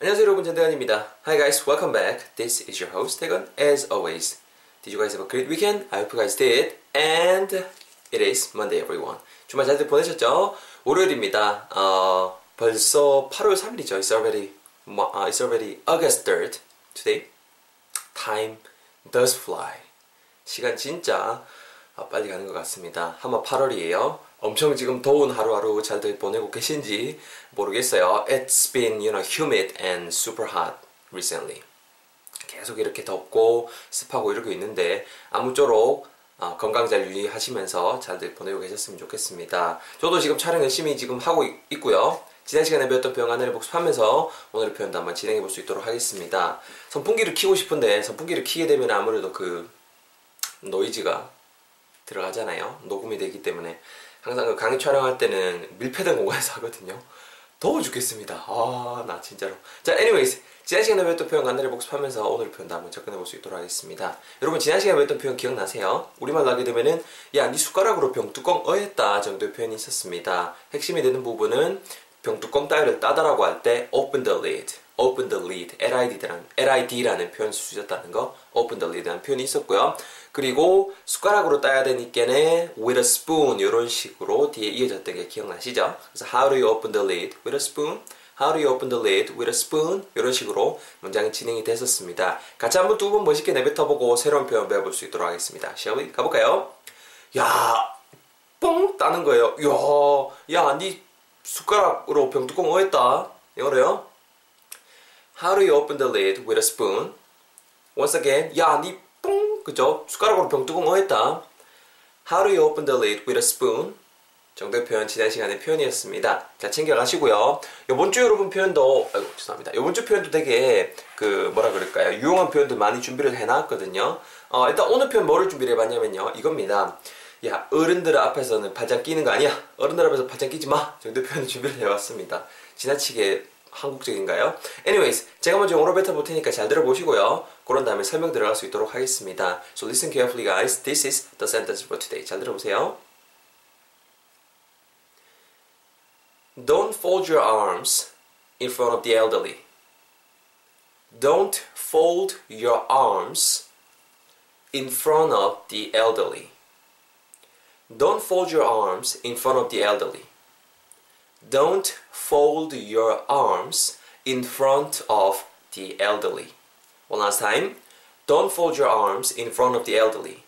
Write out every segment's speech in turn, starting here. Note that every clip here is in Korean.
안녕하세요 여러분 전대건입니다. Hi guys, welcome back. This is your host 대건 as always. Did you guys have a great weekend? I hope you guys did. And it is Monday everyone. 주말 잘들 보내셨죠? 월요일입니다. 어, 벌써 8월 3일이죠. It's already, uh, it's already August 3rd today. Time does fly. 시간 진짜 아, 빨리 가는 것 같습니다. 한번 8월이에요. 엄청 지금 더운 하루하루 잘들 보내고 계신지 모르겠어요. It's been, you know, humid and super hot recently. 계속 이렇게 덥고 습하고 이러고 있는데 아무쪼록 어, 건강 잘 유의하시면서 잘들 보내고 계셨으면 좋겠습니다. 저도 지금 촬영 열심히 지금 하고 있, 있고요. 지난 시간에 배웠던 표현 하나를 복습하면서 오늘의 표현도 한번 진행해 볼 수 있도록 하겠습니다. 선풍기를 키고 싶은데 선풍기를 키게 되면 아무래도 그 노이즈가 들어가잖아요. 녹음이 되기 때문에 항상 그 강의 촬영할 때는 밀폐된 공간에서 하거든요. 더워 죽겠습니다. 아, 나 진짜로. 자, anyways. 지난 시간에 배웠던 표현 간단히 복습하면서 오늘 표현도 한번 접근해 볼 수 있도록 하겠습니다. 여러분, 지난 시간에 배웠던 표현 기억나세요? 우리말로 하게 되면은, 야, 니 숟가락으로 병뚜껑 어했다 정도의 표현이 있었습니다. 핵심이 되는 부분은 병뚜껑 따위를 따다라고 할 때 open the lid, open the lid, LID라는, LID라는 표현을 쓰셨다는 거, open the lid라는 표현이 있었고요. 그리고 숟가락으로 따야 되니까는 with a spoon 이런 식으로 뒤에 이어졌던 게 기억나시죠? 그래서 how do you open the lid with a spoon? How do you open the lid with a spoon? 이런 식으로 문장이 진행이 됐었습니다. 같이 한번 두 번 멋있게 내뱉어보고 새로운 표현 배워볼 수 있도록 하겠습니다. Shall we? 가볼까요? 야, 뽕 따는 거예요. 야, 야, 니 숟가락으로 병뚜껑 어했다. 이거래요. How do you open the lid with a spoon? Once again, 야, 니 뽕, 그죠? 숟가락으로 병뚜껑 어했다. How do you open the lid with a spoon? 정도의 표현 지난 시간의 표현이었습니다. 자 챙겨가시고요. 이번 주 여러분 표현도 아이고 죄송합니다. 이번 주 표현도 되게 그 뭐라 그럴까요? 유용한 표현들 많이 준비를 해놨거든요. 어, 일단 오늘 표현 뭐를 준비를 해봤냐면요. 이겁니다. 야 어른들 앞에서는 발장 끼는 거 아니야. 어른들 앞에서 발장 끼지 마. 정도의 표현 준비를 해왔습니다. 지나치게 한국적인가요? Anyways, 제가 먼저 영어로 뱉어볼 테니까 잘 들어보시고요. 그런 다음에 설명 들어갈 수 있도록 하겠습니다. So listen carefully, guys. This is the sentence for today. 잘 들어보세요. Don't fold your arms in front of the elderly. Don't fold your arms in front of the elderly. Don't fold your arms in front of the elderly. Don't fold your arms in front of the elderly. One last time. Don't fold your arms in front of the elderly.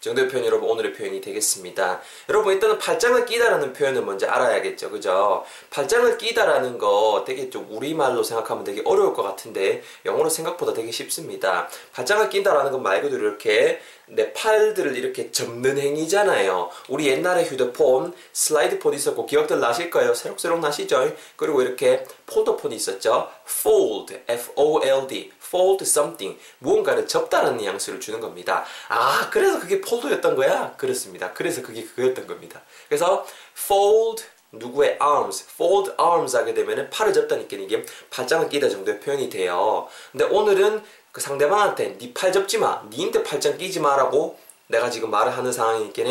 정도의 표현 여러분 오늘의 표현이 되겠습니다. 여러분 일단은 팔짱을 끼다라는 표현을 먼저 알아야겠죠. 그죠? 팔짱을 끼다라는 거 되게 좀 우리말로 생각하면 되게 어려울 것 같은데 영어로 생각보다 되게 쉽습니다. 팔짱을 낀다라는 건 말 그대로 이렇게 내 팔들을 이렇게 접는 행위잖아요. 우리 옛날에 휴대폰 슬라이드폰 있었고 기억들 나실 거예요. 새록새록 나시죠? 그리고 이렇게 폴더폰이 있었죠. fold, F-O-L-D, fold something, 무언가를 접다라는 뉘앙스를 주는 겁니다. 아, 그래서 그게 폴더였던 거야? 그렇습니다. 그래서 그게 그거였던 겁니다. 그래서 fold 누구의 arms, fold arms 하게 되면은 팔을 접다니까 이게 팔짱을 끼다 정도의 표현이 돼요. 근데 오늘은 그 상대방한테 네 팔 접지 마, 니한테 팔짱 끼지 마라고 내가 지금 말을 하는 상황이니까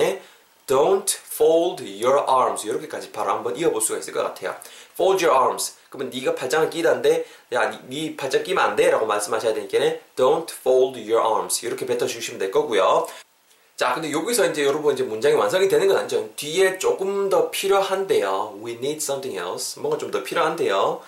Don't fold your arms 이렇게까지 바로 한번 이어볼 수가 있을 것 같아요. Fold your arms 그러면 네가 팔짱을 끼다는데 야, 네, 네 팔짱 끼면 안 돼 라고 말씀하셔야 되니까 Don't fold your arms 이렇게 뱉어주시면 될 거고요. 자, 근데 여기서 이제 여러분 이제 문장이 완성이 되는 건 아니죠. 뒤에 조금 더 필요한데요. We need something else. 뭔가 좀 더 필요한데요.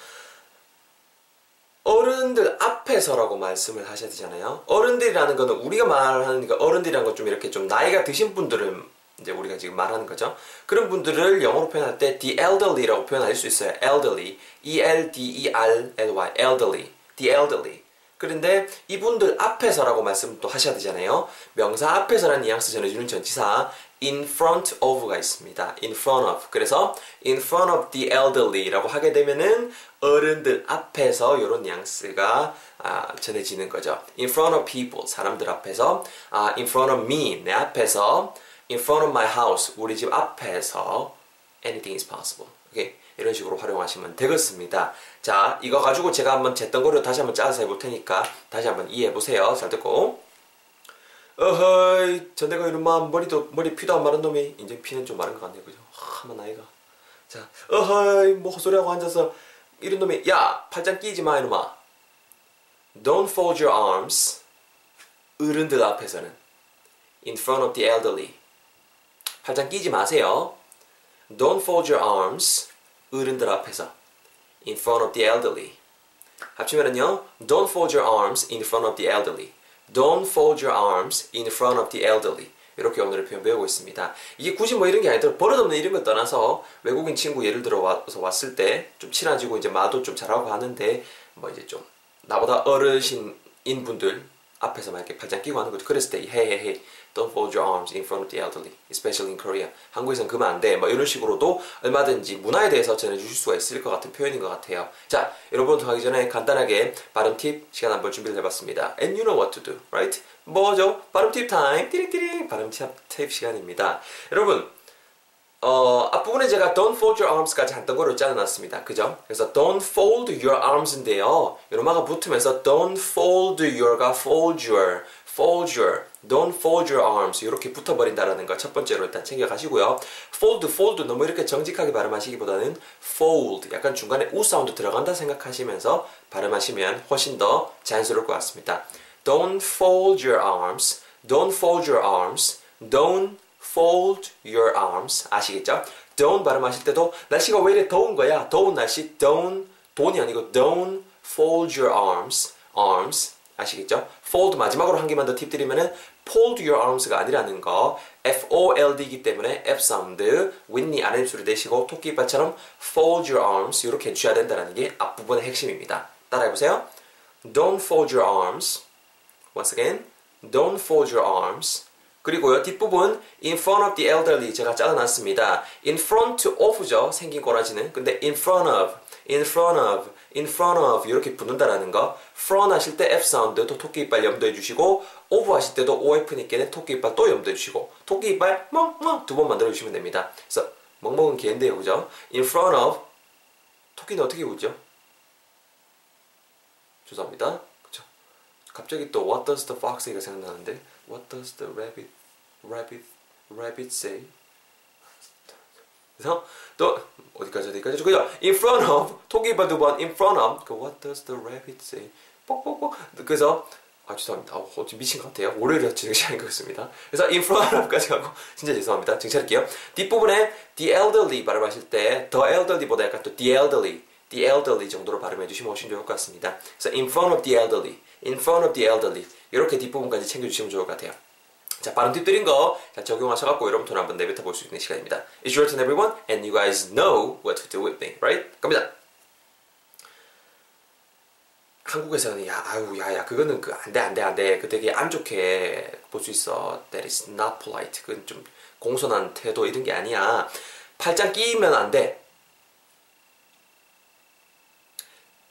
어른들 앞에서라고 말씀을 하셔야 되잖아요. 어른들이라는 거는 우리가 말하는 그 어른들이라는 건 좀 이렇게 좀 나이가 드신 분들은 이제 우리가 지금 말하는 거죠. 그런 분들을 영어로 표현할 때 the elderly라고 표현할 수 있어요. elderly, e-l-d-e-r-l-y, elderly, the elderly. 그런데 이분들 앞에서라고 말씀 또 하셔야 되잖아요. 명사 앞에서라는 뉘앙스 전해주는 전치사 in front of가 있습니다. in front of. 그래서 in front of the elderly라고 하게 되면은 어른들 앞에서 이런 뉘앙스가 아, 전해지는 거죠. in front of people 사람들 앞에서 아, in front of me 내 앞에서 in front of my house 우리 집 앞에서 anything is possible. 오케이? 이런 식으로 활용하시면 되겠습니다. 자, 이거 가지고 제가 한번 잿덩거리로 다시 한번 짜서 해볼 테니까 다시 한번 이해해 보세요. 잘 듣고. 어허이, 전대가 이놈아 머리도 머리 피도 안 마른 놈이 이제 피는 좀 마른 것 같네요, 그죠? 하만 나이가. 자, 어허이, 뭐 헛소리하고 앉아서 이런 놈이 야 팔짱 끼지 마 이놈아. Don't fold your arms. 어른들 앞에서는 in front of the elderly. 팔짱 끼지 마세요. Don't fold your arms. 어른들 앞에서 in front of the elderly. 합치면은요. Don't fold your arms in front of the elderly. Don't fold your arms in front of the elderly. 이렇게 오늘의 표현 배우고 있습니다. 이게 굳이 뭐 이런 게 아니더라 버릇없는 걸 떠나서 외국인 친구 예를 들어 와서 왔을 때 좀 친해지고 이제 말도 좀 잘하고 하는데 뭐 이제 좀 나보다 어르신인 분들 앞에서 막 이렇게 팔짱 끼고 하는 거죠. 그랬을 때 hey don't fold your arms in front of the elderly, especially in Korea. 한국에서는 그러면 안 돼. 뭐 이런 식으로도 얼마든지 문화에 대해서 전해주실 수가 있을 것 같은 표현인 것 같아요. 자, 여러분 하기 전에 간단하게 발음 팁 시간 한번 준비를 해봤습니다. And you know what to do, right? 뭐죠? 발음 팁 타임. 띠링띠링 발음 팁, 팁 시간입니다. 여러분 어, 앞부분에 제가 don't fold your arms까지 한 덩어리로 짜놨습니다. 그죠? 그래서 don't fold your arms인데요. 요마가 붙으면서 don't fold your가 fold your, fold your, don't fold your arms 이렇게 붙어버린다라는 거첫 번째로 일단 챙겨가시고요. fold, fold 너무 이렇게 정직하게 발음하시기보다는 fold 약간 중간에 우 사운드 들어간다 생각하시면서 발음하시면 훨씬 더 자연스러울 것 같습니다. Don't fold your arms, don't fold your arms, don't fold your arms 아시겠죠? don't 발음하실 때도 날씨가 왜 이래 더운 거야? 더운 날씨 don't 돈이 아니고 don't fold your arms arms 아시겠죠? fold 마지막으로 한 개만 더 팁 드리면은 fold your arms가 아니라는 거 F-O-L-D이기 때문에 F sound 윗니 아랫입술을 내시고 토끼 이빨처럼 fold your arms 이렇게 해주셔야 된다는 게 앞부분의 핵심입니다. 따라해보세요. Don't fold your arms Once again, don't fold your arms 그리고요 뒷부분 in front of the elderly 제가 잘라놨습니다. in front of죠 생긴 꼬라지는 근데 in front of, in front of, in front of 이렇게 붙는다라는 거 front 하실 때 F sound 또 토끼 이빨 염두해 주시고 over 하실 때도 OF니까는 토끼 이빨 또 염두해 주시고 토끼 이빨 멍멍 두 번 만들어 주시면 됩니다. 그래서 멍멍은 개인데요 그죠? in front of 토끼는 어떻게 웃죠? 죄송합니다. 그죠? 갑자기 또 what does the fox가 생각나는데 what does the rabbit rabbit rabbit say 그래서 또 어디까지 어디까지 그죠? in front of 토끼바 두번 in front of 그 what does the rabbit say 뽁뽁뽁 그래서 아 죄송합니다. 아, 어, 지금 미친 것 같아요. 진행 시간인 것 같습니다. 그래서 in front of까지 가고 진짜 죄송합니다. 정찰할게요. 뒷부분에 the elderly 발음하실 때 the elderly보다 약간 또 the elderly the elderly 정도로 발음해 주시면 훨씬 좋을 것 같습니다. 그래서 in front of the elderly, in front of the elderly 이렇게 뒷부분까지 챙겨주시면 좋을 것 같아요. 자, 발음 팁 드린 거 적용하셔갖고 여러분들 한번 내뱉어 볼 수 있는 시간입니다. It's your turn everyone, and you guys know what to do with me, right? 갑니다. 한국에서는 야, 아유, 야, 야, 그거는 그 안 돼, 안 돼, 안 돼. 그 되게 안 좋게 볼 수 있어. That is not polite. 그건 좀 공손한 태도 이런 게 아니야. 팔짱 끼면 안 돼.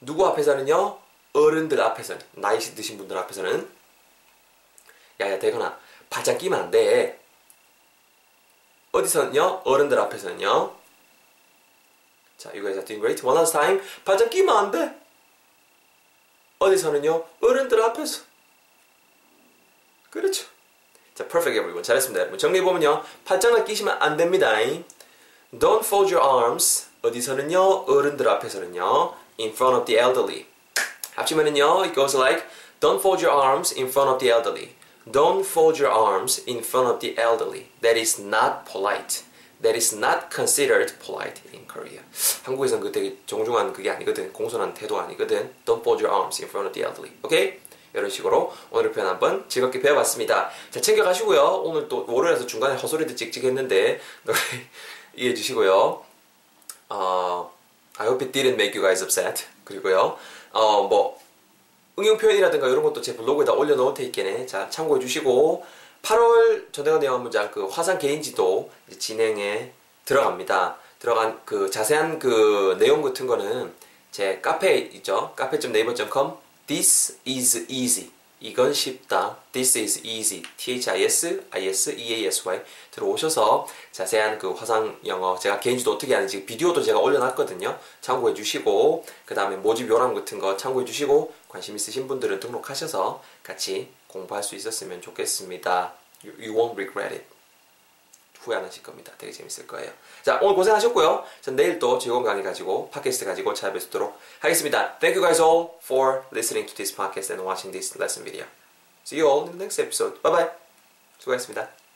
누구 앞에서는요? 어른들 앞에서는 나이 드신 분들 앞에서는 야야 대건아 팔짱 끼면 안 돼. 어디서는요? 어른들 앞에서는요. 자, you guys are doing great. One last time. 팔짱 끼면 안 돼. 어디서는요? 어른들 앞에서. 그렇죠. 자, perfect everyone. 잘했습니다, 여러분. 정리해보면요. 팔짱을 끼시면 안 됩니다. Don't fold your arms. 어디서는요? 어른들 앞에서는요. In front of the elderly. 합치면은요. It goes like Don't fold your arms in front of the elderly. Don't fold your arms in front of the elderly. That is not polite. That is not considered polite in Korea. 한국에서는 그 되게 정중한 그게 아니거든. 공손한 태도 아니거든. Don't fold your arms in front of the elderly. 오케이? 이런 식으로 오늘 표현 한번 즐겁게 배워봤습니다. 자, 챙겨가시고요. 오늘 또 월요일에서 중간에 헛소리도 찍찍 했는데 노래 이해해 주시고요. 어, I hope it didn't make you guys upset. 그리고요. 어, 뭐 응용 표현이라든가 이런 것도 제 블로그에다 올려놓을 테니까 자 참고해 주시고 8월 전대가 내용 문장 그 화상 개인지도 진행에 들어갑니다. 들어간 그 자세한 그 내용 같은 거는 제 카페 있죠. 카페.naver.com This is easy. 이건 쉽다. This is easy. T-H-I-S, I-S, E-A-S-Y 들어오셔서 자세한 그 화상 영어 제가 개인지도 어떻게 하는지 비디오도 제가 올려놨거든요. 참고해 주시고 그 다음에 모집 요람 같은 거 참고해 주시고 관심 있으신 분들은 등록하셔서 같이 공부할 수 있었으면 좋겠습니다. You won't regret it. 후회 안 하실 겁니다. 되게 재밌을 거예요. 자, 오늘 고생하셨고요. 전 내일 또 즐거운 강의 가지고 팟캐스트 가지고 찾아뵙도록 하겠습니다. Thank you guys all for listening to this podcast and watching this lesson video. See you all in the next episode. Bye bye. 수고하셨습니다.